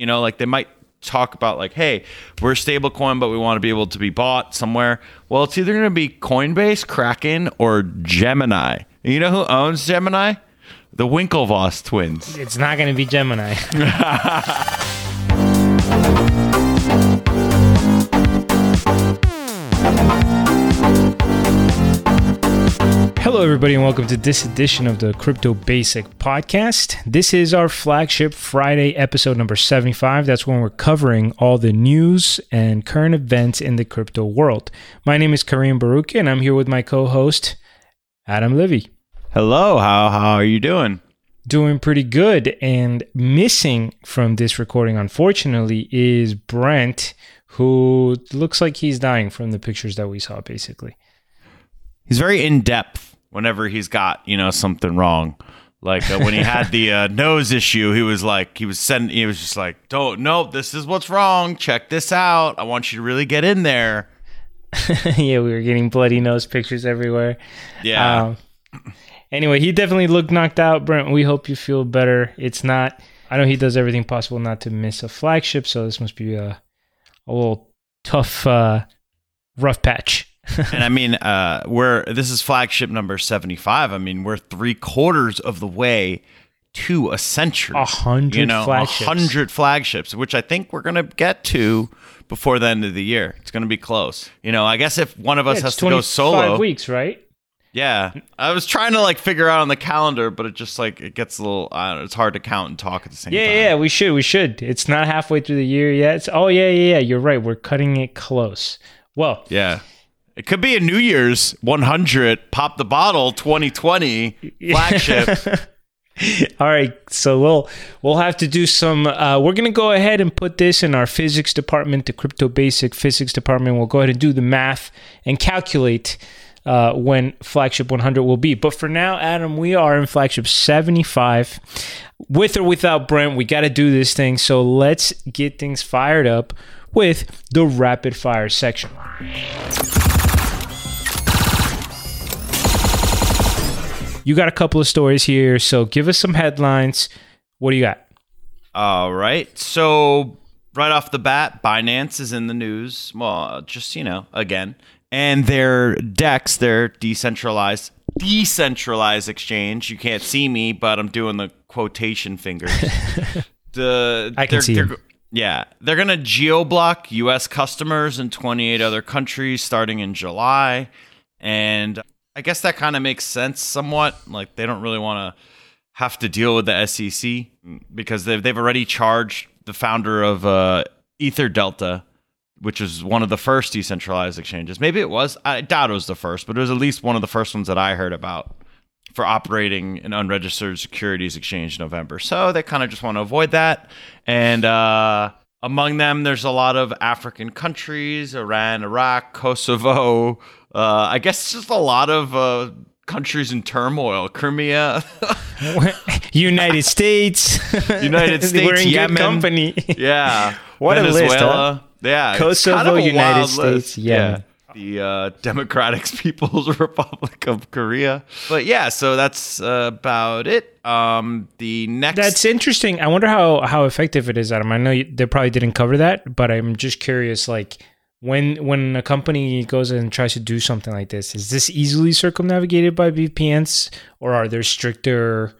You know, like they might talk about like, hey, we're a stable coin, but we want to be able to be bought somewhere. Well, it's either going to be Coinbase, Kraken, or Gemini. You know who owns Gemini? The Winklevoss twins. It's not going to be Gemini. Hello, everybody, and welcome to this edition of the Crypto Basic Podcast. This is our flagship Friday episode number 75. That's when we're covering all the news and current events in the crypto world. My name is Kareem Baruch, and I'm here with my co host, Adam Levy. Hello, how, how are you doing? Doing pretty good. And missing from this recording, unfortunately, is Brent, who looks like he's dying from the pictures that we saw, basically. He's very in depth whenever he's got you know something wrong. Like uh, when he had the uh, nose issue, he was like he was sending. He was just like, "Don't no, this is what's wrong. Check this out. I want you to really get in there." yeah, we were getting bloody nose pictures everywhere. Yeah. Um, anyway, he definitely looked knocked out. Brent, we hope you feel better. It's not. I know he does everything possible not to miss a flagship, so this must be a a little tough, uh, rough patch. and I mean, uh, we're this is flagship number seventy five. I mean, we're three quarters of the way to a century. A hundred you know, flagships. a hundred flagships, which I think we're gonna get to before the end of the year. It's gonna be close. You know, I guess if one of us Yeah, has to go 25 solo, weeks, right? yeah. I was trying to like figure out on the calendar, but it just like it gets a little. Know, it's hard to count and talk at the same Yeah, time. yeah, yeah, we should, we should. It's not halfway through the year yet. It's, oh, yeah, yeah, yeah. You're right. We're cutting it close. Well, Yeah. It could be a New Year's 100 pop the bottle 2020 flagship. All right, so we'll we'll have to do some. Uh, we're gonna go ahead and put this in our physics department, the crypto basic physics department. We'll go ahead and do the math and calculate uh, when flagship 100 will be. But for now, Adam, we are in flagship 75, with or without Brent. We got to do this thing. So let's get things fired up with the rapid fire section. You got a couple of stories here, so give us some headlines. What do you got? All right. So, right off the bat, Binance is in the news. Well, just, you know, again. And their DEX, their decentralized decentralized exchange. You can't see me, but I'm doing the quotation fingers. the I can they're- see they're-. Yeah, they're going to geo-block US customers in 28 other countries starting in July. And I guess that kind of makes sense somewhat. Like they don't really want to have to deal with the SEC because they've they've already charged the founder of uh, Ether Delta, which is one of the first decentralized exchanges. Maybe it was. I doubt it was the first, but it was at least one of the first ones that I heard about for operating an unregistered securities exchange in November. So they kind of just want to avoid that. And uh, among them, there's a lot of African countries: Iran, Iraq, Kosovo. Uh, I guess just a lot of uh, countries in turmoil. Crimea. United States. United States, We're in Yemen. good company. Yeah. What a list, Venezuela. Yeah. Kosovo, kind of United States, list. Yemen. Yeah. The uh, Democratic People's Republic of Korea. But yeah, so that's uh, about it. Um, the next. That's interesting. I wonder how how effective it is, Adam. I know you, they probably didn't cover that, but I'm just curious. Like when when a company goes and tries to do something like this, is this easily circumnavigated by VPNs, or are there stricter?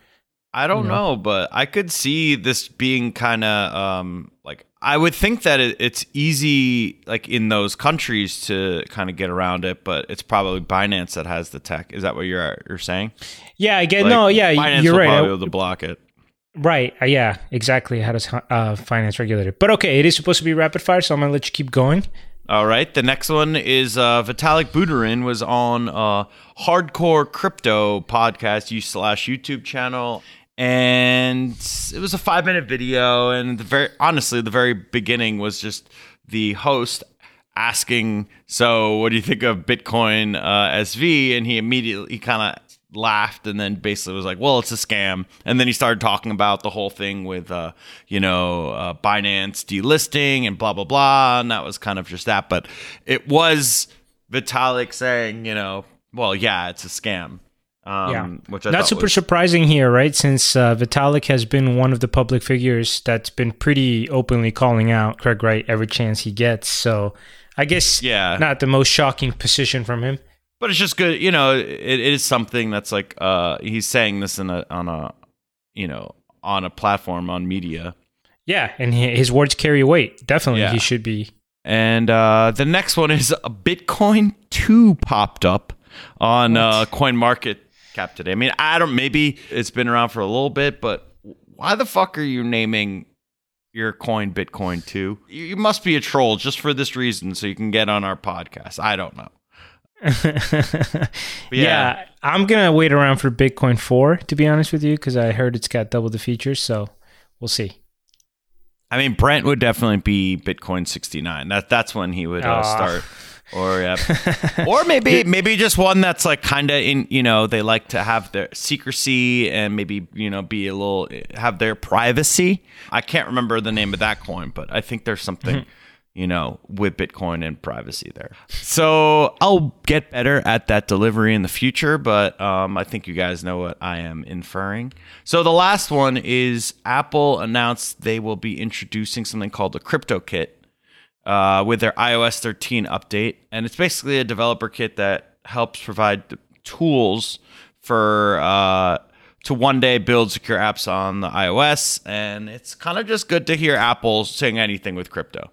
I don't you know, but I could see this being kind of um, like I would think that it, it's easy, like in those countries, to kind of get around it. But it's probably Binance that has the tech. Is that what you're you're saying? Yeah, I get Like, no. Yeah, Binance you're will right. Probably I- able to block it. Right. Uh, yeah, exactly. How does uh, Binance regulate it? But okay, it is supposed to be rapid fire, so I'm gonna let you keep going. All right. The next one is uh, Vitalik Buterin was on a Hardcore Crypto podcast you slash YouTube channel, and it was a five minute video. And the very honestly, the very beginning was just the host asking, "So, what do you think of Bitcoin uh, SV?" And he immediately he kind of laughed and then basically was like, "Well, it's a scam." And then he started talking about the whole thing with, uh, you know, uh, Binance delisting and blah blah blah, and that was kind of just that. But it was Vitalik saying, you know, well, yeah, it's a scam. Um, Yeah. which I Not super was- surprising here, right? Since uh, Vitalik has been one of the public figures that's been pretty openly calling out Craig Wright every chance he gets. So I guess yeah. not the most shocking position from him. but it's just good you know it, it is something that's like uh he's saying this in a on a you know on a platform on media Yeah, and he, his words carry weight. Definitely, Yeah. he should be. and uh the next one is a bitcoin 2 popped up on uh coin market cap today i mean i don't maybe it's been around for a little bit but why the fuck are you naming your coin bitcoin 2 you you must be a troll just for this reason so you can get on our podcast i don't know yeah. yeah. I'm gonna wait around for Bitcoin Four to be honest with you because I heard it's got double the features. So we'll see. I mean, Brent would definitely be Bitcoin 69. That that's when he would uh, Ah. start. Or yeah, or maybe maybe just one that's like kind of in you know they like to have their secrecy and maybe you know be a little have their privacy. I can't remember the name of that coin, but I think there's something you know with Bitcoin and privacy there. So I'll get better at that delivery in the future, but um, I think you guys know what I am inferring. So the last one is Apple announced they will be introducing something called the Crypto Kit uh, with their iOS 13 update. And it's basically a developer kit that helps provide tools for uh, to one day build secure apps on the iOS. And it's kind of just good to hear Apple saying anything with crypto.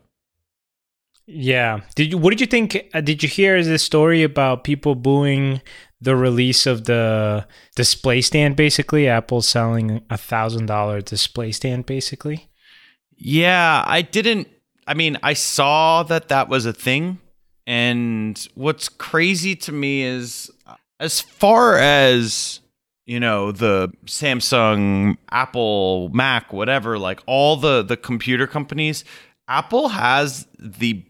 Yeah. Did you? What did you think? Uh, did you hear the story about people booing the release of the display stand? Basically, Apple selling a thousand dollar display stand. Basically. Yeah, I didn't. I mean, I saw that that was a thing. And what's crazy to me is uh, as far as, you know, the Samsung, Apple, Mac, whatever, like all the the computer companies, Apple has the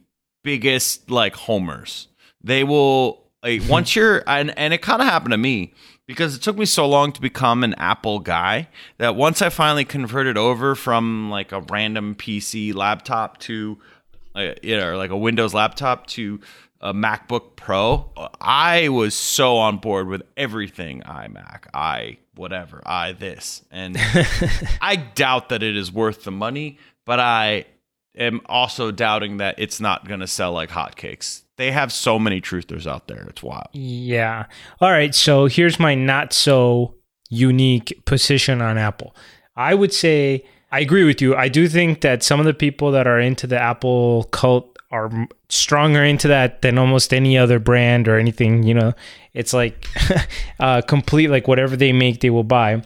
biggest like homers. They will like once you're and and it kind of happened to me because it took me so long to become an Apple guy that once I finally converted over from like a random PC laptop to uh, you know like a Windows laptop to a MacBook Pro, I was so on board with everything iMac, i whatever, i this, and I doubt that it is worth the money, but I am also doubting that it's not going to sell like hotcakes. They have so many truthers out there; it's wild. Yeah. All right. So here's my not so unique position on Apple. I would say I agree with you. I do think that some of the people that are into the Apple cult are stronger into that than almost any other brand or anything. You know, it's like uh, complete, like whatever they make, they will buy.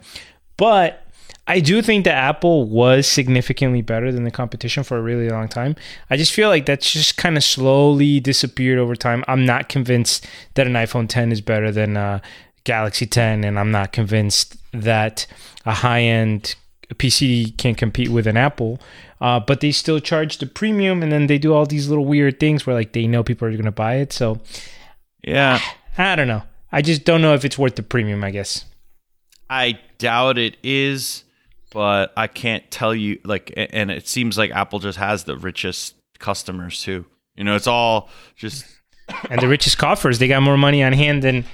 But I do think that Apple was significantly better than the competition for a really long time. I just feel like that's just kind of slowly disappeared over time. I'm not convinced that an iPhone 10 is better than a Galaxy 10, and I'm not convinced that a high end PC can compete with an Apple. Uh, but they still charge the premium, and then they do all these little weird things where like they know people are going to buy it. So Yeah, I don't know. I just don't know if it's worth the premium. I guess. I doubt it is, but I can't tell you. Like, and it seems like Apple just has the richest customers too. You know, it's all just and the richest coffers. They got more money on hand than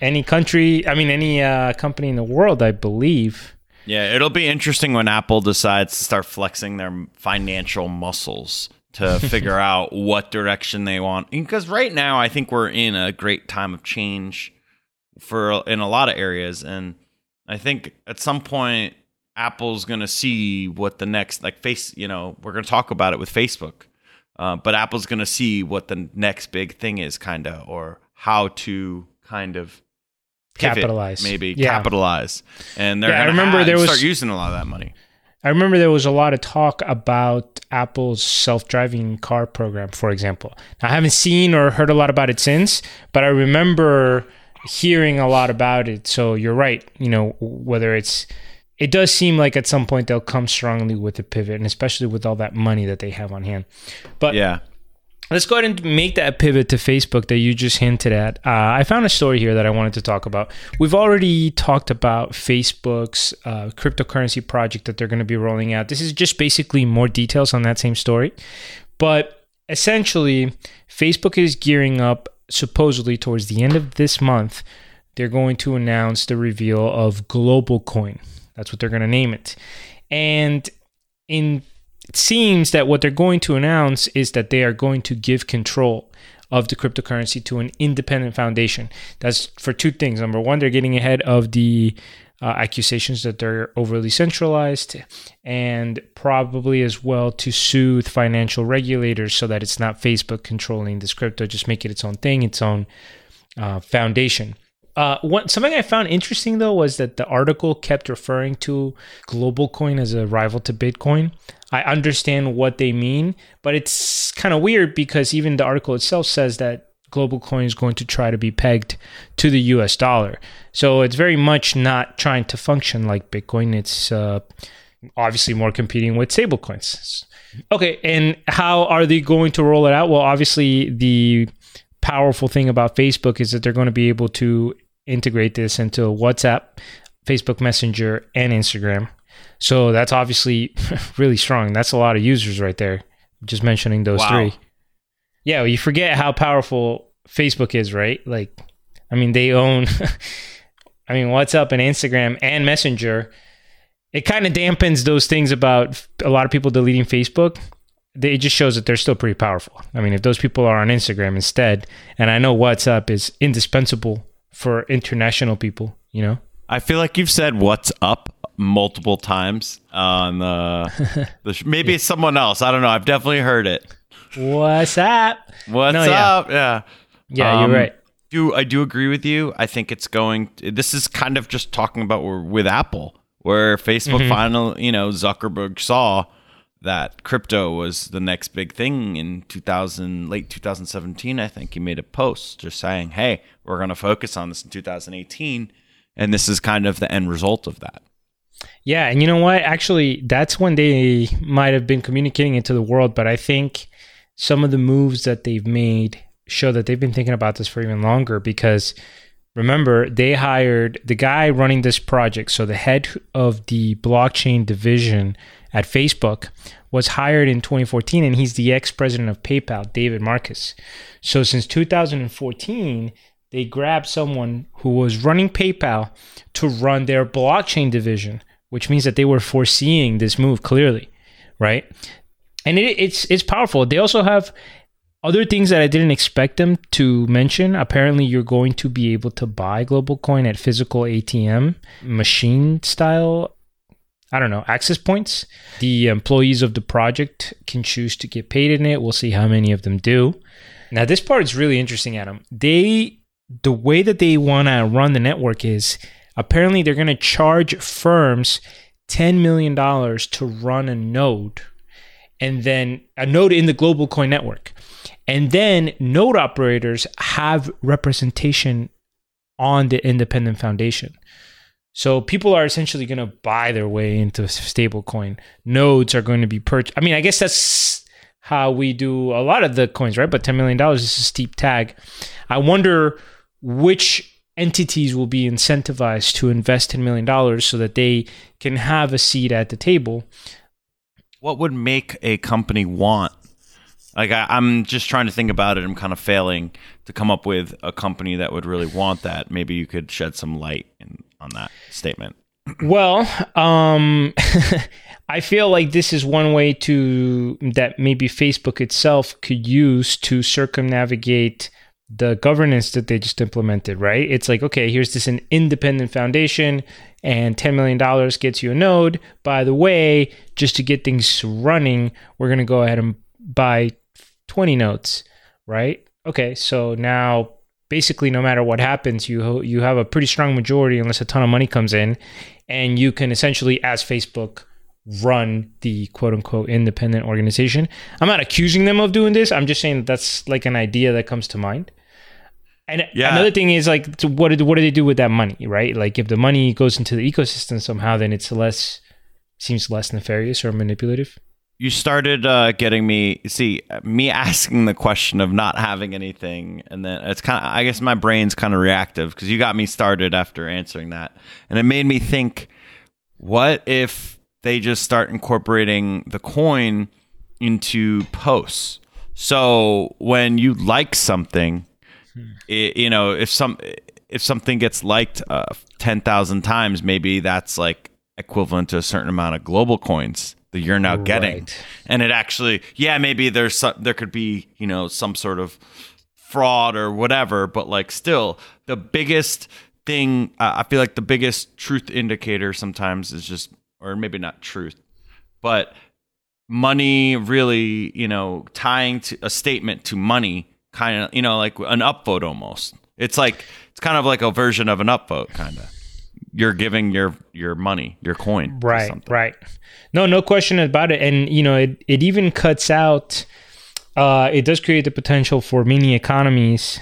any country. I mean, any uh, company in the world, I believe. Yeah, it'll be interesting when Apple decides to start flexing their financial muscles to figure out what direction they want. Because right now, I think we're in a great time of change for in a lot of areas, and I think at some point Apple's going to see what the next like face. You know, we're going to talk about it with Facebook, uh, but Apple's going to see what the next big thing is, kind of, or how to kind of pivot, Capitalize. maybe Yeah. capitalize, and they're Yeah, I gonna remember have- there was- start using a lot of that money. I remember there was a lot of talk about Apple's self-driving car program, for example. I haven't seen or heard a lot about it since, but I remember hearing a lot about it. So you're right. You know, whether it's it does seem like at some point they'll come strongly with a pivot, and especially with all that money that they have on hand. But Yeah, Let's go ahead and make that pivot to Facebook that you just hinted at. Uh, I found a story here that I wanted to talk about. We've already talked about Facebook's uh, cryptocurrency project that they're going to be rolling out. This is just basically more details on that same story. But essentially, Facebook is gearing up, supposedly towards the end of this month, they're going to announce the reveal of Global Coin. That's what they're going to name it. And in it seems that what they're going to announce is that they are going to give control of the cryptocurrency to an independent foundation. That's for two things. Number one, they're getting ahead of the uh, accusations that they're overly centralized, and probably as well to soothe financial regulators so that it's not Facebook controlling this crypto, just make it its own thing, its own uh, foundation. Uh, one, something I found interesting though was that the article kept referring to global coin as a rival to Bitcoin. I understand what they mean, but it's kind of weird because even the article itself says that global coin is going to try to be pegged to the US dollar. So it's very much not trying to function like Bitcoin. It's uh, obviously more competing with stablecoins. Okay, and how are they going to roll it out? Well, obviously, the powerful thing about Facebook is that they're going to be able to integrate this into WhatsApp, Facebook Messenger, and Instagram. So that's obviously really strong. That's a lot of users right there. Just mentioning those Wow. three. Yeah, well, you forget how powerful Facebook is, right? Like, I mean, they own, I mean, WhatsApp and Instagram and Messenger. It kind of dampens those things about a lot of people deleting Facebook. It just shows that they're still pretty powerful. I mean, if those people are on Instagram instead, and I know WhatsApp is indispensable for international people, you know? I feel like you've said "What's up" multiple times on the. the sh- maybe it's someone else. I don't know. I've definitely heard it. What's up? What's No, up? Yeah. Yeah, Um, you're right. Do I do agree with you? I think it's going. This is kind of just talking about where- with Apple, where Facebook Mm-hmm. finally, you know, Zuckerberg saw that crypto was the next big thing in 2000, late 2017. I think he made a post just saying, "Hey, we're going to focus on this in 2018," and this is kind of the end result of that. Yeah, and you know what? Actually, that's when they might have been communicating it to the world, but I think some of the moves that they've made show that they've been thinking about this for even longer because remember, they hired the guy running this project, so the head of the blockchain division at Facebook was hired in 2014 and he's the ex-president of PayPal, David Marcus. So since 2014, they grabbed someone who was running PayPal to run their blockchain division, which means that they were foreseeing this move clearly, right? And it, it's it's powerful. They also have other things that I didn't expect them to mention. Apparently, you're going to be able to buy Global Coin at physical ATM machine style. I don't know access points. The employees of the project can choose to get paid in it. We'll see how many of them do. Now, this part is really interesting, Adam. They the way that they want to run the network is apparently they're going to charge firms $10 million to run a node and then a node in the global coin network. And then node operators have representation on the independent foundation. So people are essentially going to buy their way into stablecoin. Nodes are going to be purchased. I mean, I guess that's how we do a lot of the coins, right? But $10 million is a steep tag. I wonder which entities will be incentivized to invest $10 million so that they can have a seat at the table. What would make a company want? Like I, I'm just trying to think about it. I'm kind of failing to come up with a company that would really want that. Maybe you could shed some light in, on that statement. Well, um, I feel like this is one way to that maybe Facebook itself could use to circumnavigate the governance that they just implemented, right? It's like, okay, here's this an independent foundation and $10 million gets you a node. By the way, just to get things running, we're going to go ahead and buy 20 notes, right? Okay, so now basically no matter what happens, you you have a pretty strong majority unless a ton of money comes in and you can essentially as Facebook run the quote unquote independent organization. I'm not accusing them of doing this. I'm just saying that that's like an idea that comes to mind. And Yeah. another thing is like, so what do what do they do with that money, right? Like, if the money goes into the ecosystem somehow, then it's less seems less nefarious or manipulative. You started uh, getting me. See, me asking the question of not having anything, and then it's kind of. I guess my brain's kind of reactive because you got me started after answering that, and it made me think: What if they just start incorporating the coin into posts? So when you like something, it, you know, if some if something gets liked uh, 10,000 times, maybe that's like equivalent to a certain amount of global coins that you're now getting. Right. And it actually, yeah, maybe there's some, there could be, you know, some sort of fraud or whatever, but like still the biggest thing, uh, I feel like the biggest truth indicator sometimes is just, or maybe not truth, but money really, you know, tying to a statement to money kind of, you know, like an upvote almost. It's like, it's kind of like a version of an upvote kind of you're giving your your money, your coin. right something. right no no question about it and you know it, it even cuts out uh, it does create the potential for mini economies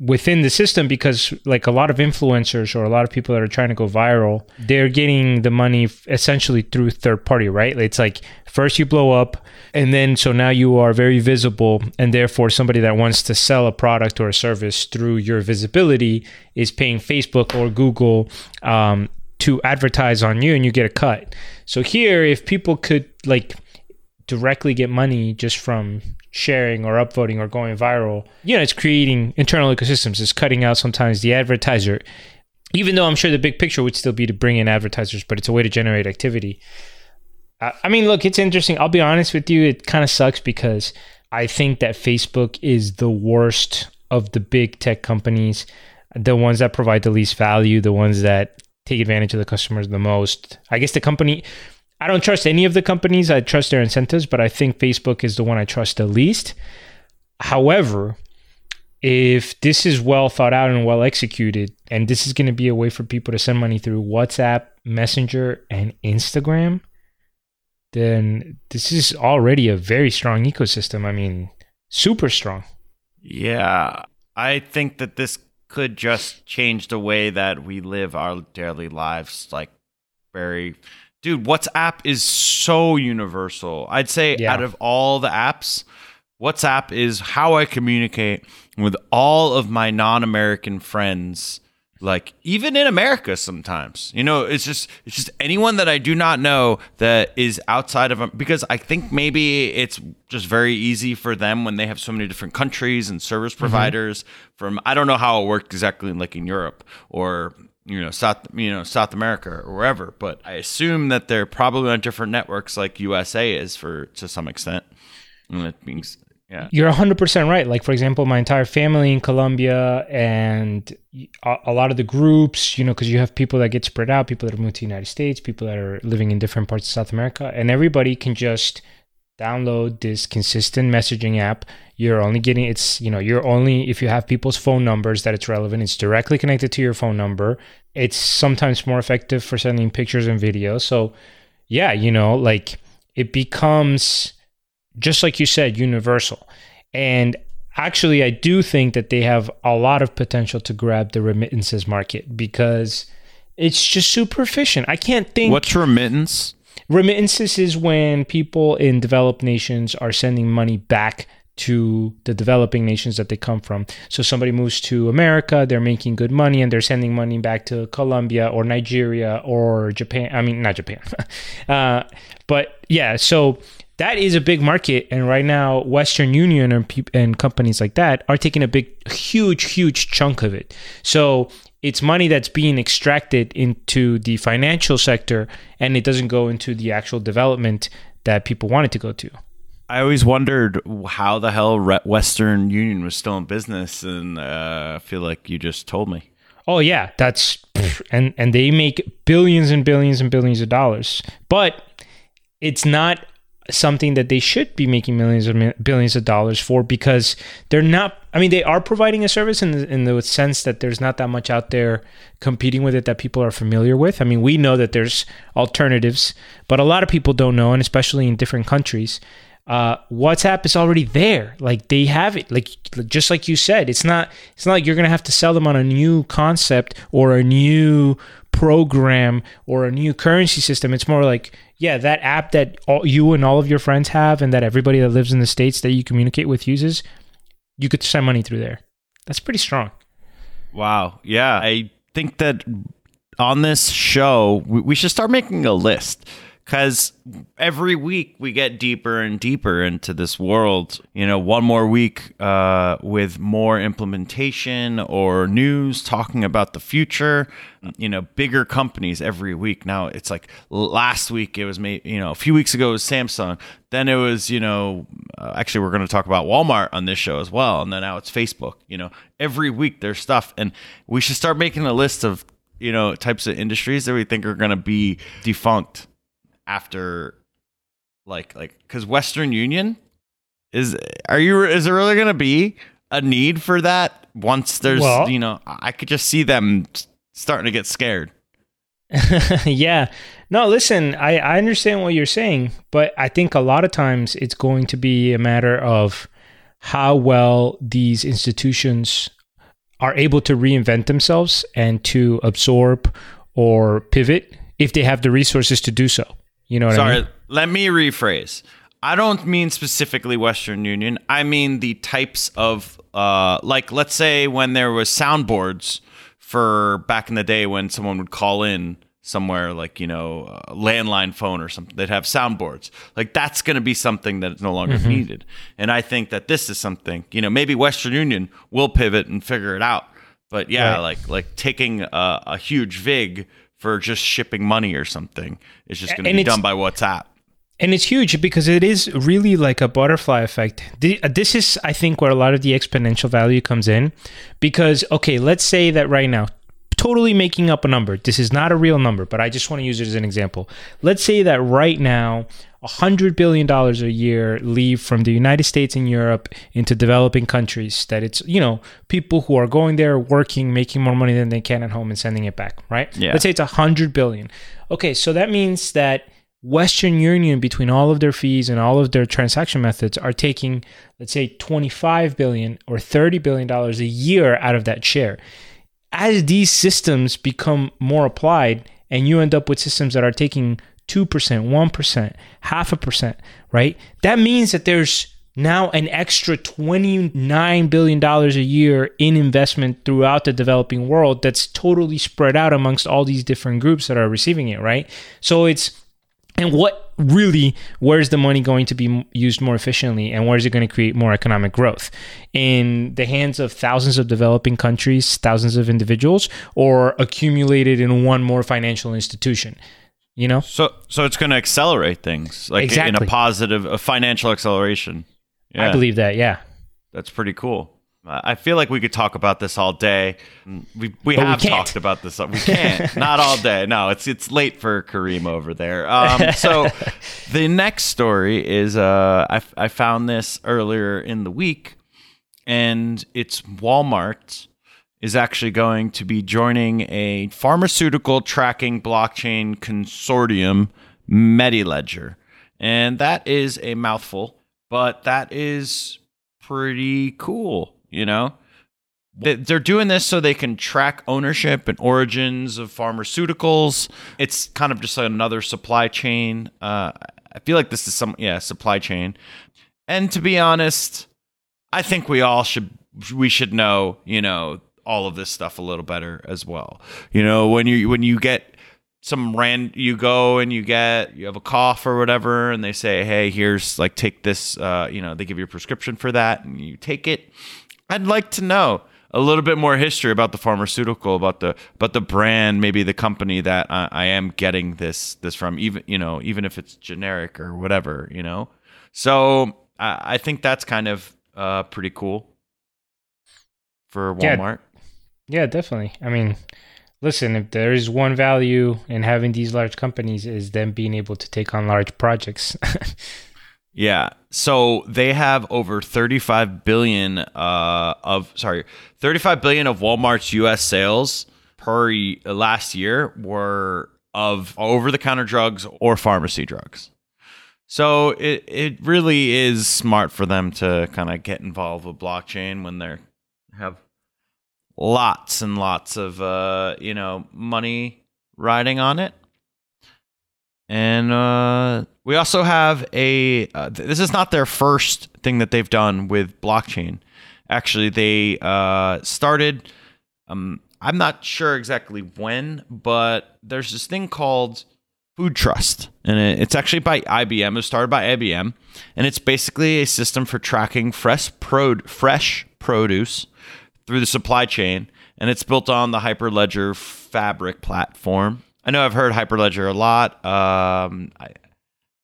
within the system because like a lot of influencers or a lot of people that are trying to go viral they're getting the money essentially through third party right? It's like first you blow up and then so now you are very visible and therefore somebody that wants to sell a product or a service through your visibility is paying facebook or google um, to advertise on you and you get a cut. So here if people could like directly get money just from sharing or upvoting or going viral, you know, it's creating internal ecosystems. It's cutting out sometimes the advertiser, even though I'm sure the big picture would still be to bring in advertisers, but it's a way to generate activity. I I mean, look, it's interesting. I'll be honest with you. It kind of sucks because I think that Facebook is the worst of the big tech companies, the ones that provide the least value, the ones that take advantage of the customers the most. I guess the company, I don't trust any of the companies. I trust their incentives, but I think Facebook is the one I trust the least. However, if this is well thought out and well executed, and this is going to be a way for people to send money through WhatsApp, Messenger, and Instagram, then this is already a very strong ecosystem. I mean, super strong. Yeah, I think that this could just change the way that we live our daily lives. Like, very, dude, WhatsApp is so universal. I'd say Yeah. out of all the apps, WhatsApp is how I communicate with all of my non-American friends. Like even in America, sometimes you know, it's just it's just anyone that I do not know that is outside of because I think maybe it's just very easy for them when they have so many different countries and service mm-hmm. providers. From I don't know how it worked exactly, like in Europe or you know South you know South America or wherever, but I assume that they're probably on different networks like USA is for to some extent. And it means yeah. You're 100% right. Like, for example, my entire family in Colombia and a, a lot of the groups, you know, because you have people that get spread out, people that have moved to the United States, people that are living in different parts of South America, and everybody can just download this consistent messaging app. You're only getting it's, you know, you're only, if you have people's phone numbers that it's relevant, it's directly connected to your phone number. It's sometimes more effective for sending pictures and videos. So, yeah, you know, like it becomes just like you said, universal. And actually, I do think that they have a lot of potential to grab the remittances market because it's just super efficient. I can't think. What's remittance? Remittances is when people in developed nations are sending money back to the developing nations that they come from. So somebody moves to America, they're making good money and they're sending money back to Colombia or Nigeria or Japan. I mean, not Japan. uh, but yeah, so that is a big market and right now western union and, peop and companies like that are taking a big huge huge chunk of it so it's money that's being extracted into the financial sector and it doesn't go into the actual development that people want it to go to I always wondered how the hell Western Union was still in business, and uh, I feel like you just told me. oh yeah that's and and they make billions and billions and billions of dollars but it's not something that they should be making millions of mi- billions of dollars for because they're not I mean they are providing a service in the, in the sense that there's not that much out there competing with it that people are familiar with. I mean we know that there's alternatives, but a lot of people don't know and especially in different countries. Uh, WhatsApp is already there. Like they have it. Like just like you said, it's not it's not like you're gonna have to sell them on a new concept or a new program or a new currency system. It's more like yeah, that app that all, you and all of your friends have, and that everybody that lives in the states that you communicate with uses, you could send money through there. That's pretty strong. Wow. Yeah. I think that on this show, we, we should start making a list because every week we get deeper and deeper into this world. You know, one more week uh, with more implementation or news talking about the future. You know, bigger companies every week. Now it's like last week it was, made, you know, a few weeks ago it was Samsung. Then it was, you know, uh, actually we're going to talk about Walmart on this show as well. And then now it's Facebook. You know, every week there's stuff, and we should start making a list of you know types of industries that we think are going to be defunct after like like because Western Union is are you is there really going to be a need for that once there's well, you know I could just see them starting to get scared. yeah. No, listen, I, I understand what you're saying, but I think a lot of times it's going to be a matter of how well these institutions are able to reinvent themselves and to absorb or pivot if they have the resources to do so. You know what Sorry, I mean? Sorry, let me rephrase. I don't mean specifically Western Union. I mean the types of uh, like let's say when there was soundboards for back in the day when someone would call in somewhere like you know a landline phone or something they'd have soundboards like that's going to be something that's no longer mm-hmm. needed and i think that this is something you know maybe western union will pivot and figure it out but yeah right. like like taking a, a, huge vig for just shipping money or something It's just going to be done by whatsapp and it's huge because it is really like a butterfly effect. Uh, this is, I think, where a lot of the exponential value comes in. Because, okay, let's say that right now, totally making up a number. This is not a real number, but I just want to use it as an example. Let's say that right now, $100 billion a year leave from the United States and Europe into developing countries. That it's, you know, people who are going there, working, making more money than they can at home and sending it back, right? Yeah. Let's say it's 100 billion. Okay, so that means that Western Union, between all of their fees and all of their transaction methods, are taking, let's say, 25 billion or 30 billion dollars a year out of that share as these systems become more applied and you end up with systems that are taking 2%, 1%, half a percent, right? That means that there's now an extra $29 billion a year in investment throughout the developing world that's totally spread out amongst all these different groups that are receiving it, right? So it's and what really where's the money going to be used more efficiently and where is it going to create more economic growth in the hands of thousands of developing countries thousands of individuals or accumulated in one more financial institution you know so so it's going to accelerate things like exactly. in a positive a financial acceleration yeah. i believe that yeah that's pretty cool I feel like we could talk about this all day. We we but have we talked about this. We can't. Not all day. No, it's it's late for Kareem over there. Um, so the next story is uh, I I found this earlier in the week, and it's Walmart is actually going to be joining a pharmaceutical tracking blockchain consortium, MediLedger, and that is a mouthful, but that is pretty cool you know? They're doing this so they can track ownership and origins of pharmaceuticals. It's kind of just another supply chain uh, i feel like this is some yeah supply chain. And to be honest i think we all should we should know you know all of this stuff a little better as well you know when you when you get some rand you go and you get you have a cough or whatever and they say hey here's like take this uh, you know they give you a prescription for that and you take it I'd like to know a little bit more history about the pharmaceutical, about the about the brand, maybe the company that I, I am getting this this from, even you know, even if it's generic or whatever, you know. So I, I think that's kind of uh, pretty cool for Walmart. Yeah, yeah, definitely. I mean, listen, if there is one value in having these large companies is them being able to take on large projects. Yeah. So they have over 35 billion uh, of sorry, 35 billion of Walmart's US sales per last year were of over-the-counter drugs or pharmacy drugs. So it it really is smart for them to kind of get involved with blockchain when they're have lots and lots of uh, you know money riding on it. And uh, we also have a. Uh, this is not their first thing that they've done with blockchain. Actually, they uh, started. Um, I'm not sure exactly when, but there's this thing called Food Trust, and it, it's actually by IBM. It was started by IBM, and it's basically a system for tracking fresh pro- fresh produce through the supply chain, and it's built on the Hyperledger Fabric platform. I know I've heard Hyperledger a lot. Um, I,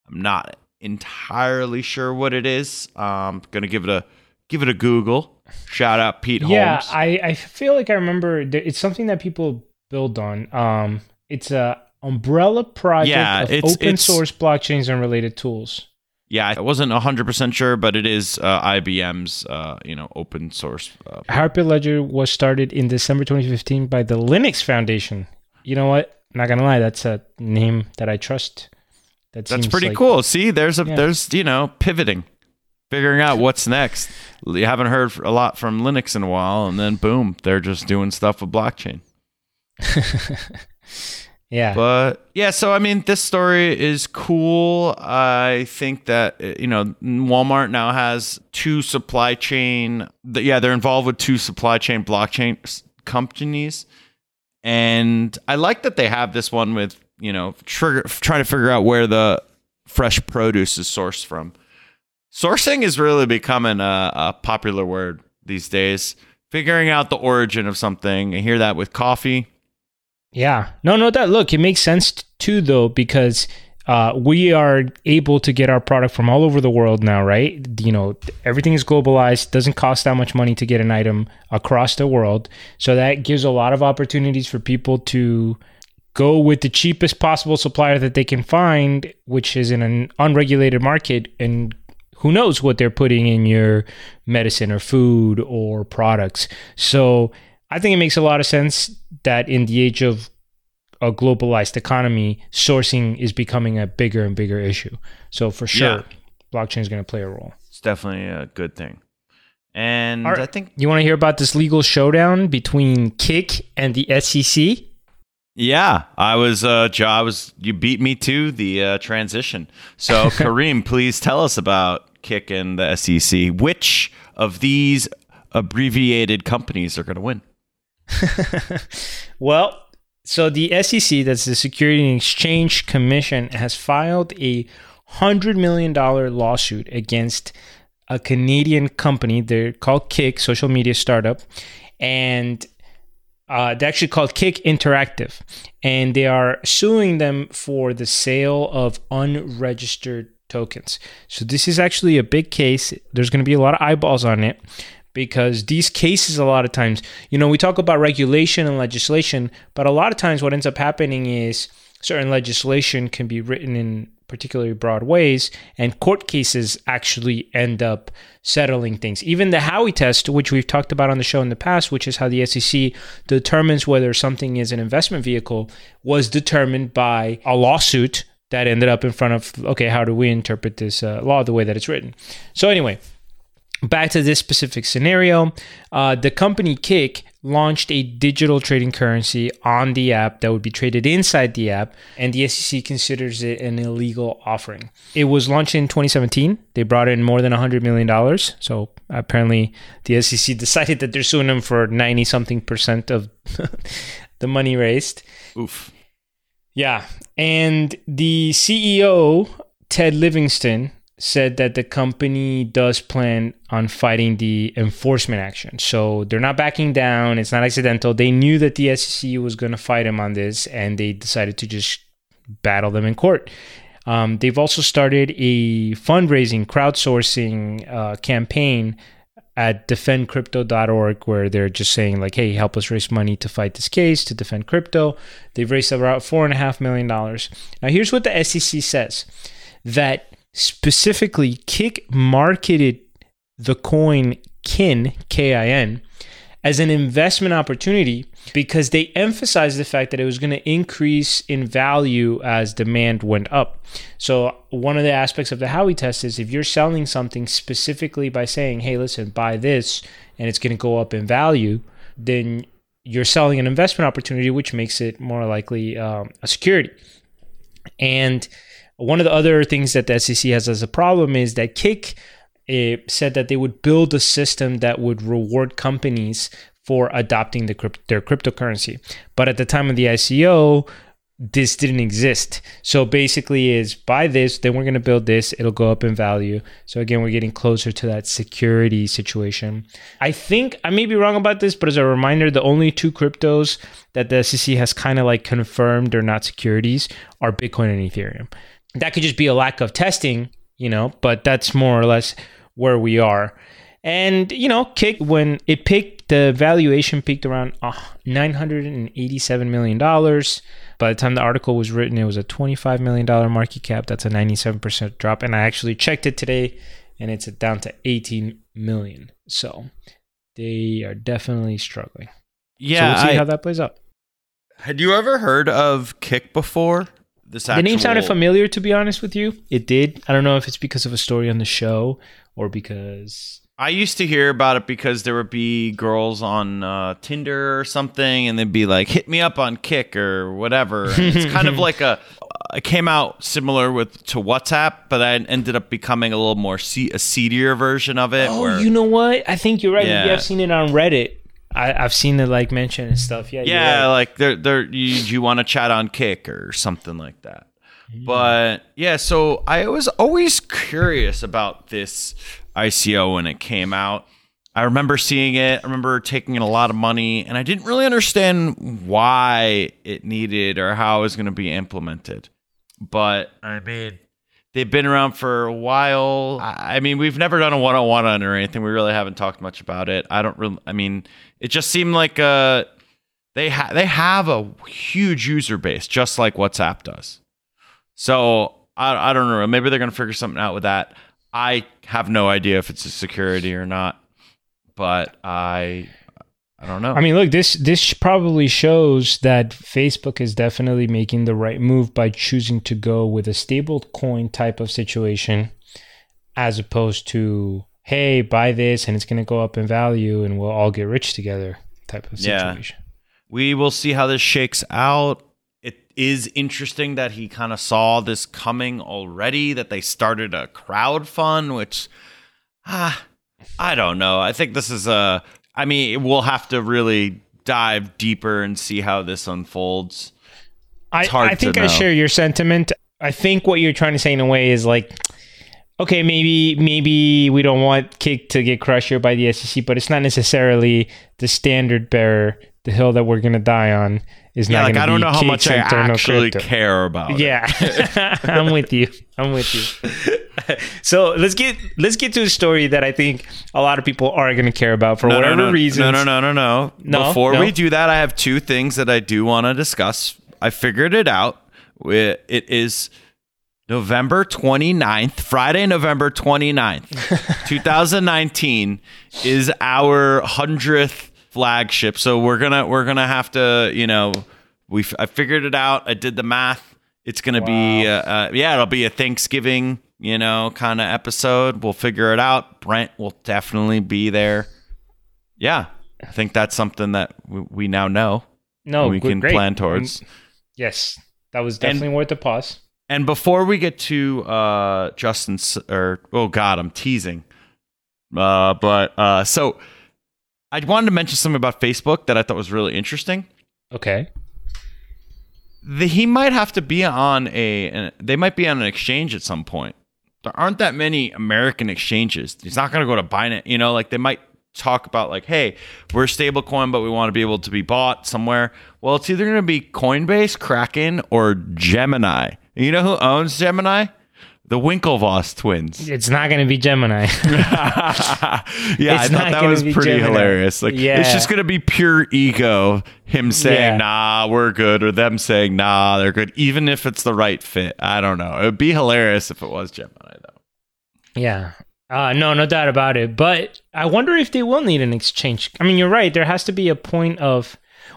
I'm not entirely sure what it is. I'm gonna give it a give it a Google. Shout out Pete Yeah, Holmes. I, I feel like I remember that it's something that people build on. Um, it's a umbrella project Yeah, of open it's- source blockchains and related tools. Yeah, I wasn't 100% sure, but it is uh, IBM's uh, you know open source. Uh, Hyperledger was started in December 2015 by the Linux Foundation. You know what? Not gonna lie, that's a name that I trust. That that's pretty like- cool. See, there's a Yeah. there's you know pivoting, figuring out what's next. You haven't heard a lot from Linux in a while, and then boom, they're just doing stuff with blockchain. yeah. But yeah, so I mean, this story is cool. I think that you know Walmart now has two supply chain. Yeah, they're involved with two supply chain blockchain companies, and I like that they have this one with you know trigger trying to figure out where the fresh produce is sourced from. Sourcing is really becoming a, a popular word these days. Figuring out the origin of something. I hear that with coffee. Yeah. No, no, that look, it makes sense too though, because uh, we are able to get our product from all over the world now, right? You know, everything is globalized, doesn't cost that much money to get an item across the world. So that gives a lot of opportunities for people to go with the cheapest possible supplier that they can find, which is in an unregulated market and who knows what they're putting in your medicine or food or products. So I think it makes a lot of sense that in the age of a globalized economy, sourcing is becoming a bigger and bigger issue. So for sure, Yeah. blockchain is going to play a role. It's definitely a good thing. And right. I think, You want to hear about this legal showdown between Kik and the SEC? yeah, I was, uh, I was, you beat me to the uh, transition. So, Kareem, please tell us about Kik and the SEC. Which of these abbreviated companies are going to win? well, so the SEC, that's the Security and Exchange Commission, has filed a hundred million dollar lawsuit against a Canadian company. They're called Kik, social media startup, and uh, they're actually called Kik Interactive, and they are suing them for the sale of unregistered tokens. So this is actually a big case. There's going to be a lot of eyeballs on it because these cases a lot of times you know we talk about regulation and legislation but a lot of times what ends up happening is certain legislation can be written in particularly broad ways and court cases actually end up settling things. Even the Howey test which we've talked about on the show in the past which is how the sec determines whether something is an investment vehicle was determined by a lawsuit that ended up in front of okay how do we interpret this uh, law the way that it's written? So anyway back to this specific scenario, uh, the company Kik launched a digital trading currency on the app that would be traded inside the app, and the SEC considers it an illegal offering. It was launched in 2017. They brought in more than $100 million. So apparently, the SEC decided that they're suing them for 90 something percent of the money raised. Oof. Yeah. And the CEO, Ted Livingston, said that the company does plan on fighting the enforcement action. So they're not backing down. It's not accidental. They knew that the SEC was going to fight them on this, and they decided to just battle them in court. Um, they've also started a fundraising, crowdsourcing uh, campaign at defendcrypto.org where they're just saying like hey help us raise money to fight this case to defend crypto they've raised about four and a half million dollars now here's what the sec says that specifically Kik marketed the coin kin k-i-n as an investment opportunity because they emphasized the fact that it was going to increase in value as demand went up. So, one of the aspects of the Howey test is if you're selling something specifically by saying, hey, listen, buy this and it's going to go up in value, then you're selling an investment opportunity, which makes it more likely um, a security. And one of the other things that the SEC has as a problem is that Kik said that they would build a system that would reward companies for adopting the their cryptocurrency. But at the time of the ICO, this didn't exist. So basically is buy this, then we're going to build this, it'll go up in value. So again, we're getting closer to that security situation. I think I may be wrong about this, but as a reminder, the only two cryptos that the SEC has kind of like confirmed are not securities are Bitcoin and Ethereum. That could just be a lack of testing, you know, but that's more or less where we are. And you know, Kik, when it peaked, the valuation peaked around uh, nine hundred and eighty-seven million dollars. By the time the article was written, it was a $25 million market cap. That's a 97% drop. And I actually checked it today and it's down to 18 million. So they are definitely struggling. Yeah. So we'll see I- how that plays out. had you ever heard of Kik before? This The name sounded familiar, to be honest with you. It did. I don't know if it's because of a story on the show or because. I used to hear about it because there would be girls on uh, Tinder or something, and they'd be like, "Hit me up on Kik or whatever." And it's kind of like a. It came out similar with to WhatsApp, but I ended up becoming a little more se- a seedier version of it. Oh, where, you know what? I think you're right. Maybe Yeah. I've seen it on Reddit. I, I've seen it like mentioned and stuff. Yeah. yeah, right. like they're they're you, you want to chat on Kik or something like that. But yeah, so I was always curious about this ICO when it came out. I remember seeing it. I remember taking in a lot of money, and I didn't really understand why it needed or how it was going to be implemented. But I mean, they've been around for a while. I I mean, we've never done a one-on-one on or anything. We really haven't talked much about it. I don't really. I mean, it just seemed like uh they ha- they have a huge user base, just like WhatsApp does. So I I don't know. Maybe they're gonna figure something out with that. I have no idea if it's a security or not, but I I don't know. I mean, look, this this probably shows that Facebook is definitely making the right move by choosing to go with a stable coin type of situation as opposed to hey, buy this and it's going to go up in value and we'll all get rich together type of situation. Yeah. we will see how this shakes out. It is interesting that he kind of saw this coming already, that they started a crowd fund, which ah, I don't know. I think this is a I mean, we'll have to really dive deeper and see how this unfolds. I, I think I share your sentiment. I think what you're trying to say in a way is like, okay, maybe maybe we don't want Kik to get crushed here by the SEC, but it's not necessarily the standard bearer. The hill that we're gonna die on is Yeah, not. like I don't be know how much I actually crypto. care about. it. Yeah, I'm with you. I'm with you. so let's get let's get to a story that I think a lot of people are going to care about for No, no, whatever no, reasons. No, no, no, no, no. No? Before No? we do that, I have two things that I do want to discuss. I figured it out. It is November 29th, Friday, November 29th, 2019 is our 100th flagship. So we're going to we're going to have to, you know, we I figured it out. I did the math. It's going to be uh, uh, yeah, it'll be a Thanksgiving, you know, kind of episode. We'll figure it out. Brent will definitely be there. Yeah. I think that's something that we, we now know. No, we good- can great. plan towards. Um, yes, that was definitely worth a pause. And before we get to uh Justin's or oh god, I'm teasing. Uh but uh so I wanted to mention something about Facebook that I thought was really interesting. Okay. The, he might have to be on a an- they might be on an exchange at some point. There aren't that many American exchanges. He's not going to go to Binance, you know, like they might talk about like, "Hey, we're a stable coin, but we want to be able to be bought somewhere." Well, it's either going to be Coinbase, Kraken, or Gemini. You know who owns Gemini? The Winklevoss twins. It's not going to be Gemini. yeah, I It's thought that was pretty Gemini. hilarious. Like, Yeah. it's just gonna be pure ego. Him saying, Yeah. "Nah, we're good," or them saying, "Nah, they're good," even if it's the right fit. I don't know. It would be hilarious if it was Gemini, though. yeah. Uh, no, no doubt about it. But I wonder if they will need an exchange. I mean, you're right. There has to be a point of.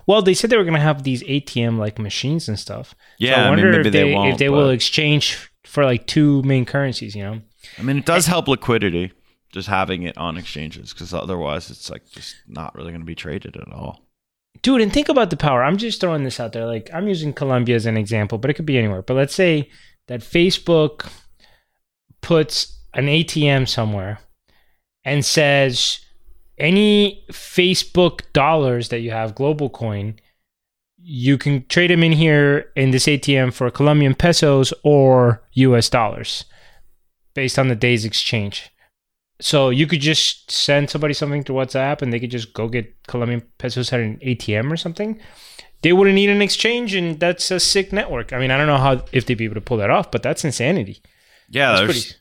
Well, they said they were going to have these ATM like machines and stuff. Yeah, so I I mean, wonder if they they, if they will exchange for like two main currencies. You know. I mean, it does help liquidity just having it on exchanges because otherwise, it's like just not really going to be traded at all. dude and think about the power i'm just throwing this out there like i'm using colombia as an example but it could be anywhere but let's say that facebook puts an atm somewhere and says any facebook dollars that you have global coin you can trade them in here in this ATM for Colombian pesos or US dollars based on the day's exchange. So you could just send somebody something to WhatsApp and they could just go get Colombian pesos at an ATM or something. They wouldn't need an exchange, and that's a sick network. I mean, I don't know how if they'd be able to pull that off, but that's insanity. Yeah, That's there's pretty-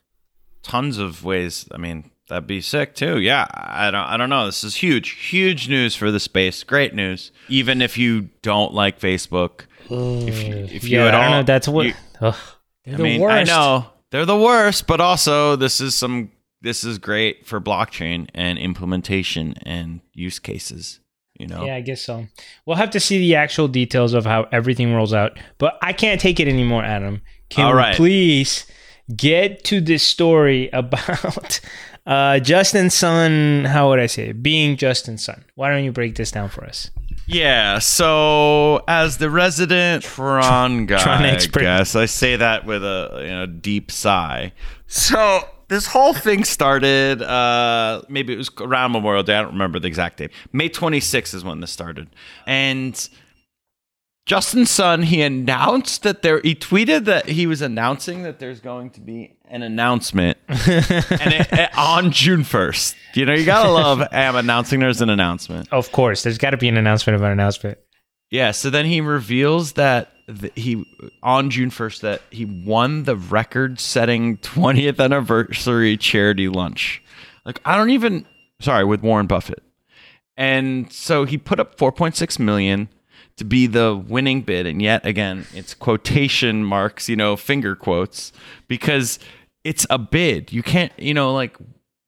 tons of ways. I mean, that'd be sick too. Yeah, I don't. I don't know. This is huge, huge news for the space. Great news. Even if you don't like Facebook, if you, if you yeah, at I don't all, know. That's what. you- ugh, they're I the mean, worst. I know they're the worst, but also this is some. This is great for blockchain and implementation and use cases. You know. Yeah, I guess so. We'll have to see the actual details of how everything rolls out. But I can't take it anymore, Adam. Can All we please get to this story about uh, Justin Sun? How would I say it? Being Justin Sun. Why don't you break this down for us? Yeah, so as the resident Tron guy, Tron I guess I say that with a you know deep sigh. So this whole thing started. Uh, maybe it was around Memorial Day. I don't remember the exact date. May 26th is when this started, and Justin Sun he announced that there. He tweeted that he was announcing that there's going to be an announcement, and it, it- on June 1st. You know, you gotta love am announcing there's an announcement. Of course, there's got to be an announcement of an announcement. Yeah, so then he reveals that th- he on June 1st that he won the record-setting 20th anniversary charity lunch. Like I don't even sorry, with Warren Buffett. And so he put up 4.6 million to be the winning bid and yet again, it's quotation marks, you know, finger quotes because it's a bid. You can't, you know, like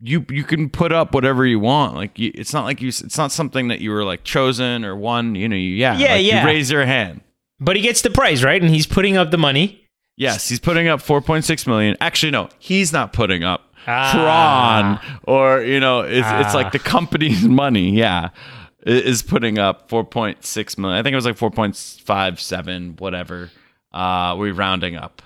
you you can put up whatever you want. Like you, it's not like you. It's not something that you were like chosen or won. You know. You, yeah. Yeah, like, yeah. You raise your hand. But he gets the prize, right? And he's putting up the money. Yes, he's putting up 4.6 million. Actually, no, he's not putting up. Ah. Tron, or you know, it's it's Ah. like the company's money. Yeah, is putting up 4.6 million. I think it was like 4.57, whatever. Uh, we're rounding up.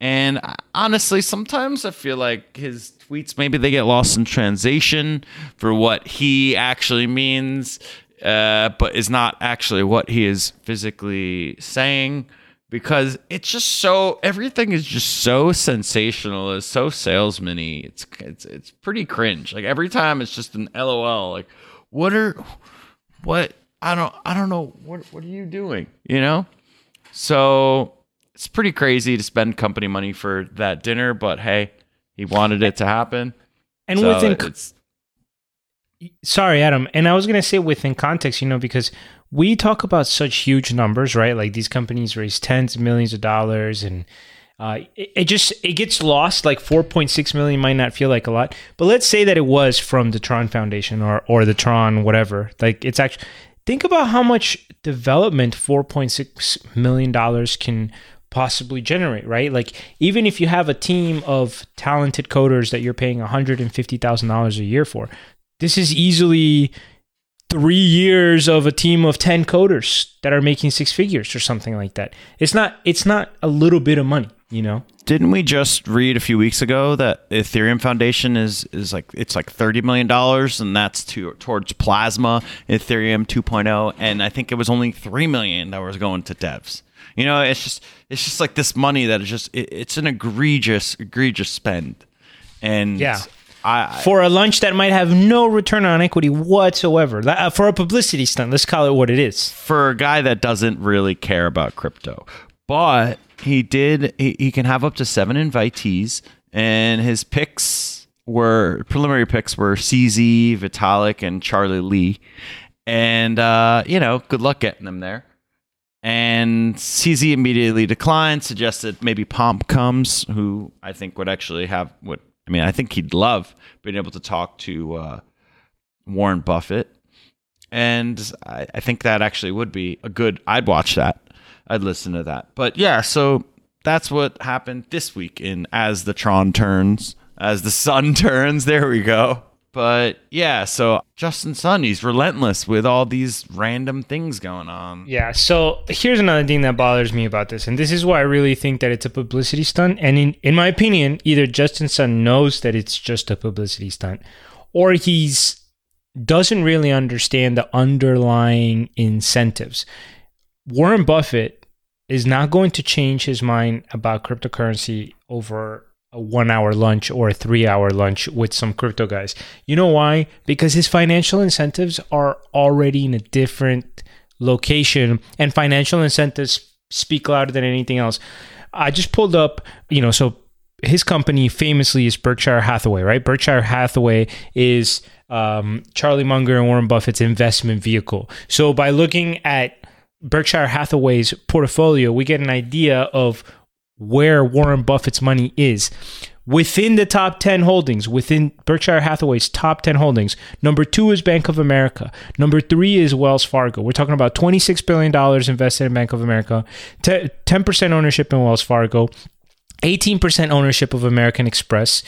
And honestly, sometimes I feel like his tweets maybe they get lost in translation for what he actually means, uh, but is not actually what he is physically saying. Because it's just so everything is just so sensational, it's so salesman-y. It's it's it's pretty cringe. Like every time it's just an LOL. Like what are what I don't I don't know what what are you doing? You know? So it's pretty crazy to spend company money for that dinner, but hey, he wanted it to happen. And So within it's sorry adam and i was going to say within context you know because we talk about such huge numbers right like these companies raise tens of millions of dollars and uh, it, it just it gets lost like 4.6 million might not feel like a lot but let's say that it was from the tron foundation or or the tron whatever. Like it's actually think about how much development 4.6 million dollars can possibly generate right? Like even if you have a team of talented coders that you're paying $150000 a year for this is easily three years of a team of 10 coders that are making six figures or something like that it's not it's not a little bit of money you know didn't we just read a few weeks ago that Ethereum Foundation is is like it's like thirty million dollars, and that's to towards Plasma Ethereum 2.0, and I think it was only three million that was going to devs. You know, it's just it's just like this money that is just it, it's an egregious egregious spend, and Yeah. I, for a lunch that might have no return on equity whatsoever That- uh, for a publicity stunt let's call it what it is for a guy that doesn't really care about crypto. But he did he, he can have up to seven invitees and his picks were preliminary picks were CZ, Vitalik, and Charlie Lee. And uh, you know, good luck getting them there. And CZ immediately declined, suggested maybe Pomp comes, who I think would actually have what I mean, I think he'd love being able to talk to uh, Warren Buffett. And I, I think that actually would be a good i'd watch that. I'd listen to that. But yeah so that's what happened this week in as the tron turns as the sun turns. There we go but yeah so justin sun he's relentless with all these random things going on Yeah. So here's another thing that bothers me about this, and this is why I really think that it's a publicity stunt. And in in my opinion, either Justin Sun knows that it's just a publicity stunt, or he's doesn't really understand the underlying incentives. Warren Buffett is not going to change his mind about cryptocurrency over a one hour lunch or a three hour lunch with some crypto guys. You know why? Because his financial incentives are already in a different location, and financial incentives speak louder than anything else. I just pulled up, you know, so his company famously is Berkshire Hathaway, right? Berkshire Hathaway is um, Charlie Munger and Warren Buffett's investment vehicle. So by looking at Berkshire Hathaway's portfolio, we get an idea of where Warren Buffett's money is. Within the top 10 holdings, within Berkshire Hathaway's top 10 holdings, number two is Bank of America. Number three is Wells Fargo. We're talking about $26 billion invested in Bank of America, 10% ownership in Wells Fargo, 18% ownership of American Express,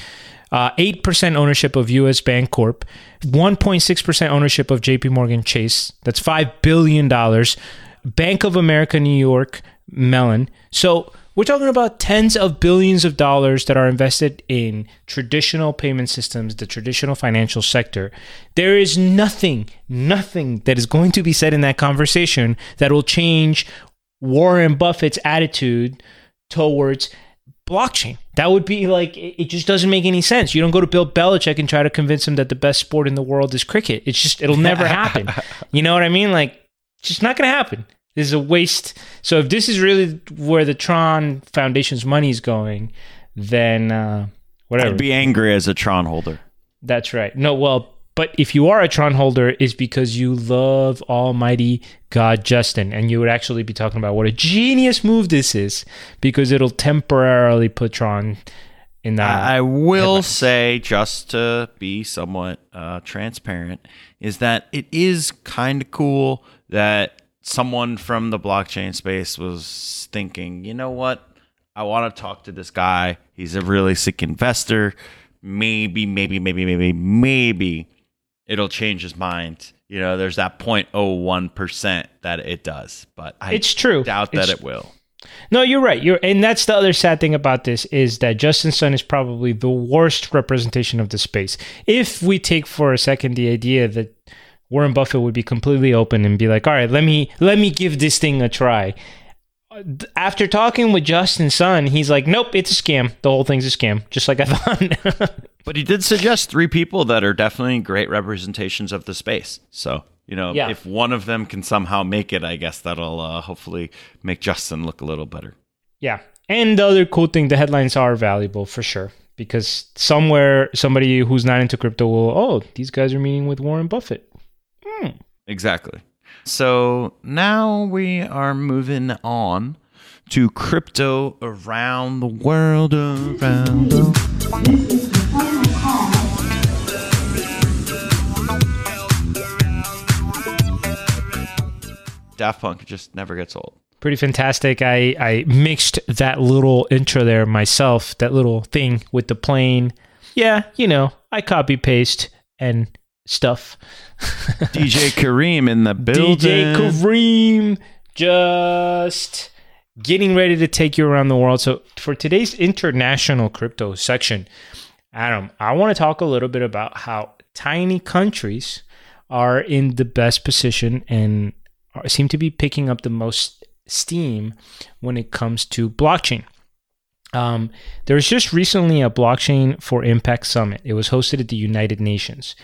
uh, 8% ownership of US Bank Corp, 1.6% ownership of JP Morgan Chase. That's $5 billion. Bank of America New York, Mellon. So we're talking about tens of billions of dollars that are invested in traditional payment systems, the traditional financial sector. There is nothing, nothing that is going to be said in that conversation that will change Warren Buffett's attitude towards blockchain. That would be like, it just doesn't make any sense. You don't go to Bill Belichick and try to convince him that the best sport in the world is cricket. It's just, it'll never happen. You know what I mean? Like, it's just not going to happen. This is a waste. So if this is really where the Tron Foundation's money is going, then uh, whatever. I'd be angry as a Tron holder. That's right. No, well, but if you are a Tron holder, it's because you love Almighty God Justin, and you would actually be talking about what a genius move this is, because it'll temporarily put Tron in that. I will headlines. say, just to be somewhat uh, transparent, is that it is kind of cool that someone from the blockchain space was thinking, you know what? I want to talk to this guy. He's a really sick investor. Maybe, maybe, maybe, maybe, maybe it'll change his mind. You know, there's that 0.01% that it does, but I it's true. doubt it's, that it will. No, you're right. You're and that's the other sad thing about this is that Justin Sun is probably the worst representation of the space. If we take for a second the idea that Warren Buffett would be completely open and be like, "All right, let me let me give this thing a try." After talking with Justin Sun, he's like, "Nope, it's a scam. The whole thing's a scam, just like I thought." but he did suggest three people that are definitely great representations of the space. So you know, yeah. if one of them can somehow make it, I guess that'll uh, hopefully make Justin look a little better. Yeah, and the other cool thing, the headlines are valuable for sure because somewhere somebody who's not into crypto will, oh, these guys are meeting with Warren Buffett. Hmm. Exactly. So now we are moving on to crypto around the world. Around the Daft Punk just never gets old. Pretty fantastic. I, I mixed that little intro there myself, that little thing with the plane. Yeah, you know, I copy paste and stuff. DJ Kareem in the building. DJ Kareem just getting ready to take you around the world. So, for today's international crypto section, Adam, I want to talk a little bit about how tiny countries are in the best position and seem to be picking up the most steam when it comes to blockchain. Um, there was just recently a blockchain for impact summit. It was hosted at the United Nations,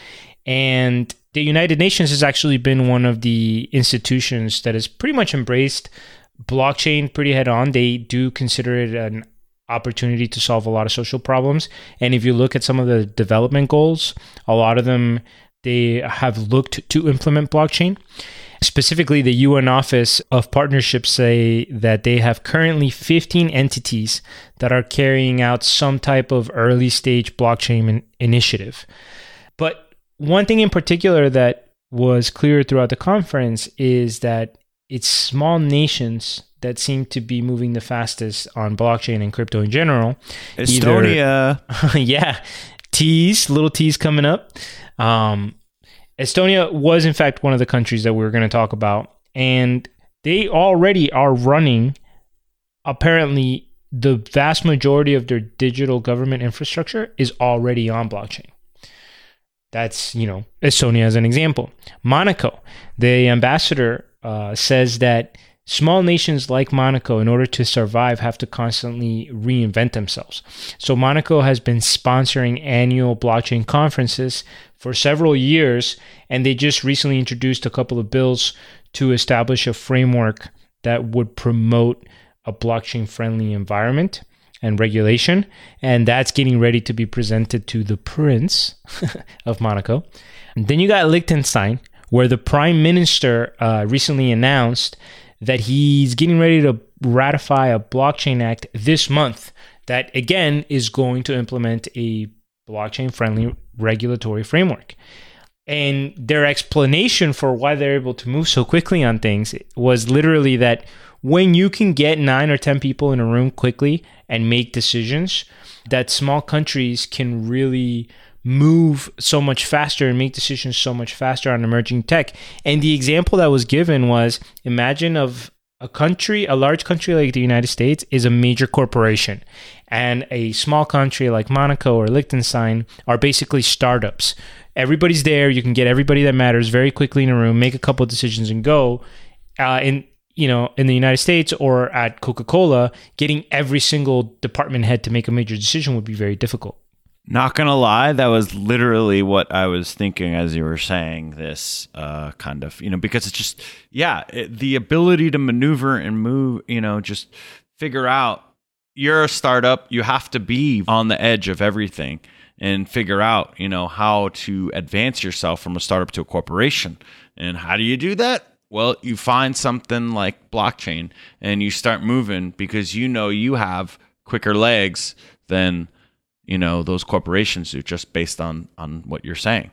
and the United Nations has actually been one of the institutions that has pretty much embraced blockchain pretty head on. They do consider it an opportunity to solve a lot of social problems. And if you look at some of the development goals, a lot of them they have looked to implement blockchain. Specifically, the UN Office of Partnerships say that they have currently 15 entities that are carrying out some type of early stage blockchain initiative. One thing in particular that was clear throughout the conference is that it's small nations that seem to be moving the fastest on blockchain and crypto in general. Estonia. Either, yeah. T's, little T's coming up. Um, Estonia was, in fact, one of the countries that we were going to talk about. And they already are running, apparently, the vast majority of their digital government infrastructure is already on blockchain. That's, you know, Estonia as an example. Monaco, the ambassador uh, says that small nations like Monaco, in order to survive, have to constantly reinvent themselves. So, Monaco has been sponsoring annual blockchain conferences for several years, and they just recently introduced a couple of bills to establish a framework that would promote a blockchain friendly environment and regulation. And that's getting ready to be presented to the Prince of Monaco. And then you got Liechtenstein, where the Prime Minister uh, recently announced that he's getting ready to ratify a blockchain act this month that again is going to implement a blockchain friendly regulatory framework. And their explanation for why they're able to move so quickly on things was literally that when you can get nine or 10 people in a room quickly and make decisions, that small countries can really move so much faster and make decisions so much faster on emerging tech. And the example that was given was imagine of a country, a large country like the United States is a major corporation and a small country like Monaco or Liechtenstein are basically startups. Everybody's there, you can get everybody that matters very quickly in a room, make a couple of decisions and go. Uh, in you know, in the United States or at Coca-Cola, getting every single department head to make a major decision would be very difficult. Not gonna lie, that was literally what I was thinking as you were saying this, uh, kind of, you know, because it's just, yeah, it, the ability to maneuver and move, you know, just figure out. You're a startup, you have to be on the edge of everything and figure out, you know, how to advance yourself from a startup to a corporation. And how do you do that? Well, you find something like blockchain and you start moving because you know you have quicker legs than you know those corporations do just based on on what you're saying.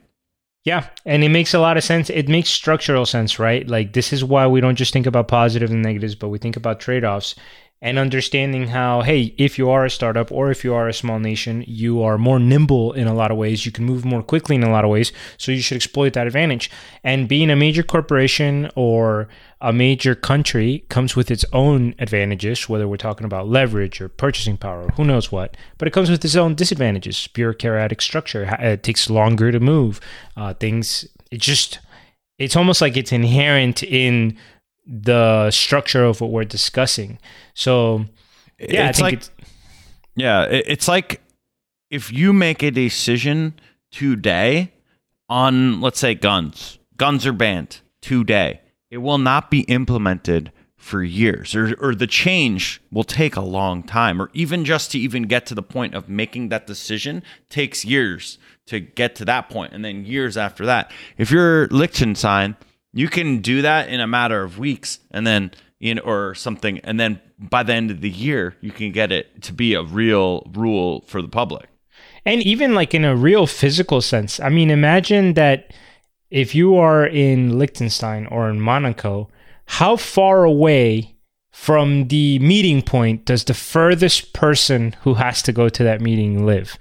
Yeah and it makes a lot of sense. It makes structural sense right? Like this is why we don't just think about positive and negatives but we think about trade-offs and understanding how hey if you are a startup or if you are a small nation you are more nimble in a lot of ways. You can move more quickly in a lot of ways. So you should exploit that advantage. And being a major corporation or a major country comes with its own advantages whether we're talking about leverage or purchasing power or who knows what but it comes with its own disadvantages. Bureaucratic structure it takes longer to move uh, things it just it's almost like it's inherent in the structure of what we're discussing. So, yeah, it's like, it's, yeah, it's like if you make a decision today on, let's say, guns, guns are banned today, it will not be implemented for years or, or the change will take a long time or even just to even get to the point of making that decision takes years to get to that point and then years after that if you're liechtenstein you can do that in a matter of weeks and then you know or something and then by the end of the year you can get it to be a real rule for the public. And even like in a real physical sense i mean imagine that if you are in liechtenstein or in monaco how far away from the meeting point does the furthest person who has to go to that meeting live?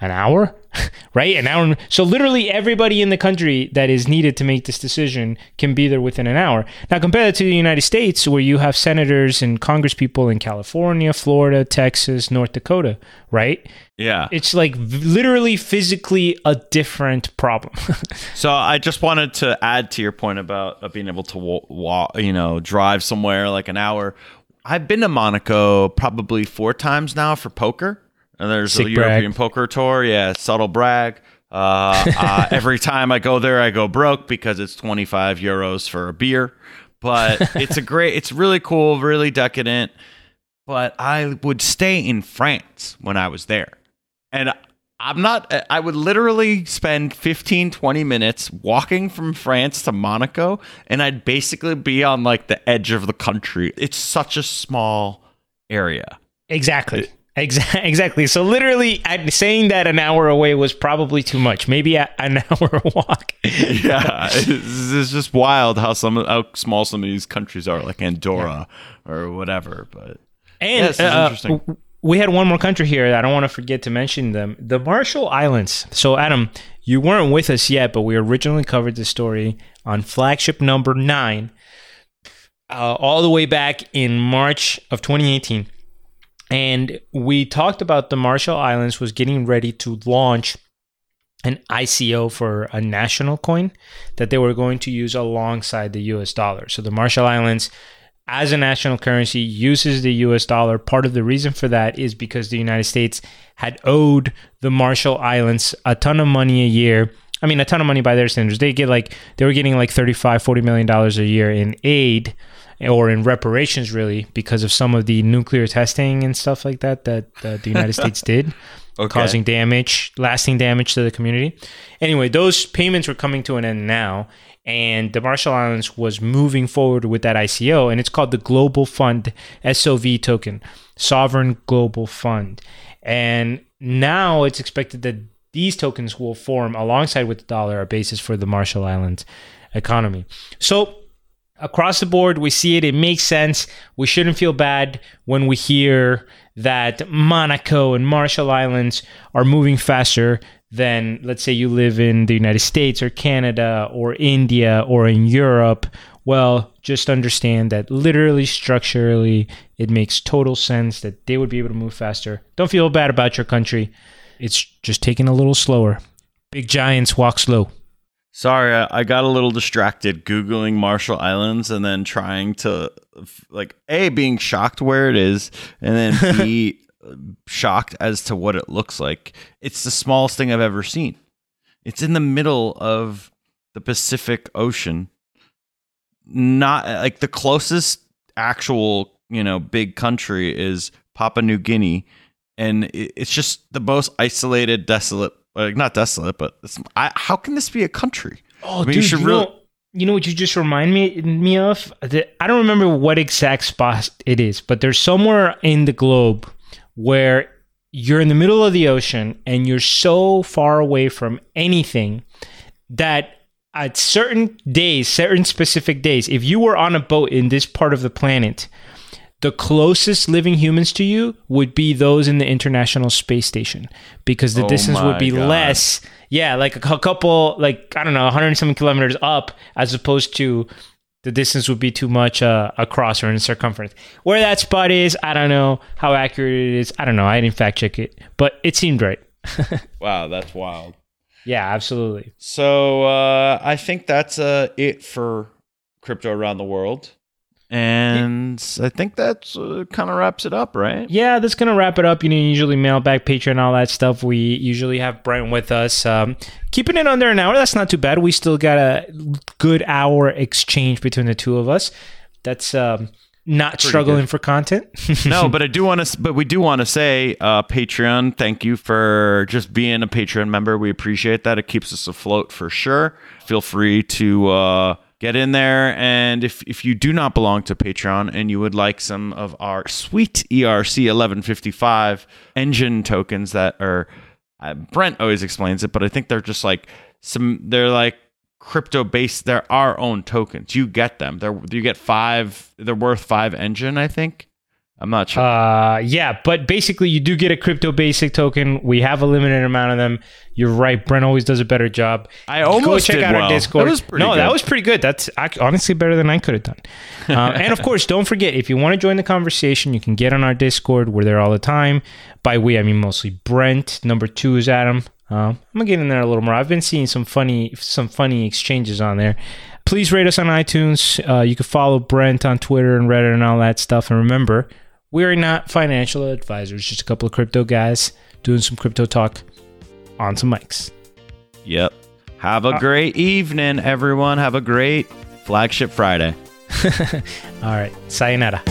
An hour right? An hour. So literally everybody in the country that is needed to make this decision can be there within an hour. Now compare that to the United States, where you have senators and congresspeople in California, Florida, Texas, North Dakota, right? Yeah. It's like literally physically a different problem. so I just wanted to add to your point about being able to walk, you know, drive somewhere like an hour. I've been to Monaco probably four times now for poker. And there's Sick a European brag. Poker Tour. Yeah, subtle brag. Uh, uh, every time I go there, I go broke because it's 25 euros for a beer. But it's a great, it's really cool, really decadent. But I would stay in France when I was there. And I'm not, I would literally spend 15, 20 minutes walking from France to Monaco, and I'd basically be on like the edge of the country. It's such a small area. Exactly. It, Exactly. So literally, saying that an hour away was probably too much. Maybe an hour walk. yeah, it's, it's, just wild how some how small some of these countries are, like Andorra yeah. or whatever. But and yeah, uh, we had one more country here. I don't want to forget to mention them: the Marshall Islands. So, Adam, you weren't with us yet, but we originally covered the story on flagship number nine, uh, all the way back in March of 2018 and we talked about the Marshall Islands was getting ready to launch an ICO for a national coin that they were going to use alongside the US dollar. So the Marshall Islands as a national currency, uses the US dollar. Part of the reason for that is because the United States had owed the Marshall Islands a ton of money a year. I mean, a ton of money by their standards. They get like, they were getting like 35, 40 million dollars a year in aid or in reparations, really, because of some of the nuclear testing and stuff like that that uh, the United States did, Okay. causing damage, lasting damage to the community. Anyway, those payments were coming to an end now, and the Marshall Islands was moving forward with that ICO, and it's called the Global Fund SOV token, Sovereign Global Fund. And now it's expected that these tokens will form alongside with the dollar a basis for the Marshall Islands economy. So across the board, we see it. It makes sense. We shouldn't feel bad when we hear that Monaco and Marshall Islands are moving faster than, let's say, you live in the United States or Canada or India or in Europe. Well, just understand that literally, structurally, it makes total sense that they would be able to move faster. Don't feel bad about your country. It's just taking a little slower. Big giants walk slow. Sorry, I, got a little distracted googling Marshall Islands and then trying to like a being shocked where it is, and then b shocked as to what it looks like. It's the smallest thing I've ever seen. It's in the middle of the Pacific Ocean. Not uh, like the closest actual, you know, big country is Papua New Guinea, and it's just the most isolated, desolate. Like not desolate, but it's, I, how can this be a country? Oh, I mean, you dude, should you, really- know, you know what you just remind me me of? I don't remember what exact spot it is, but there's somewhere in the globe where you're in the middle of the ocean and you're so far away from anything that at certain days, certain specific days, if you were on a boat in this part of the planet, the closest living humans to you would be those in the International Space Station because the Oh distance would be God. less. Yeah, like a cou- couple, like I don't know, 100 something kilometers up, as opposed to the distance would be too much uh, across or in circumference. Where that spot is, I don't know how accurate it is. I don't know. I didn't fact check it, but it seemed right. Wow, that's wild. Yeah, absolutely. So uh, I think that's uh, it for crypto around the world, and I think that's uh, kind of wraps it up, right? Yeah, that's gonna wrap it up. You know, usually mail back, Patreon, all that stuff. We usually have Brent with us. Um, keeping it under an hour, that's not too bad. We still got a good hour exchange between the two of us. That's um, not struggling for content. no, but I do want to, but we do want to say, uh, Patreon, thank you for just being a Patreon member. We appreciate that. It keeps us afloat for sure. Feel free to uh, get in there, and if if you do not belong to Patreon and you would like some of our sweet ERC 1155 Enjin tokens that are, uh, Brent always explains it, but I think they're just like some, they're like crypto based they're our own tokens. You get them. They're you get five they're worth five Enjin i think i'm not sure Uh, yeah, but basically, you do get a crypto basic token. We have a limited amount of them. You're right. Brent always does a better job. I almost go check did out well. our Discord. That was pretty no, that was pretty good. That's honestly better than I could have done. Uh, and of course, don't forget if you want to join the conversation, you can get on our Discord. We're there all the time. By we, I mean mostly Brent. Number two is Adam. Uh, I'm gonna get in there a little more. I've been seeing some funny, some funny exchanges on there. Please rate us on iTunes. Uh, you can follow Brent on Twitter and Reddit and all that stuff. And remember, we are not financial advisors. Just a couple of crypto guys doing some crypto talk on some mics. yep have Uh, a great evening everyone have a great flagship friday All right. Sayonara.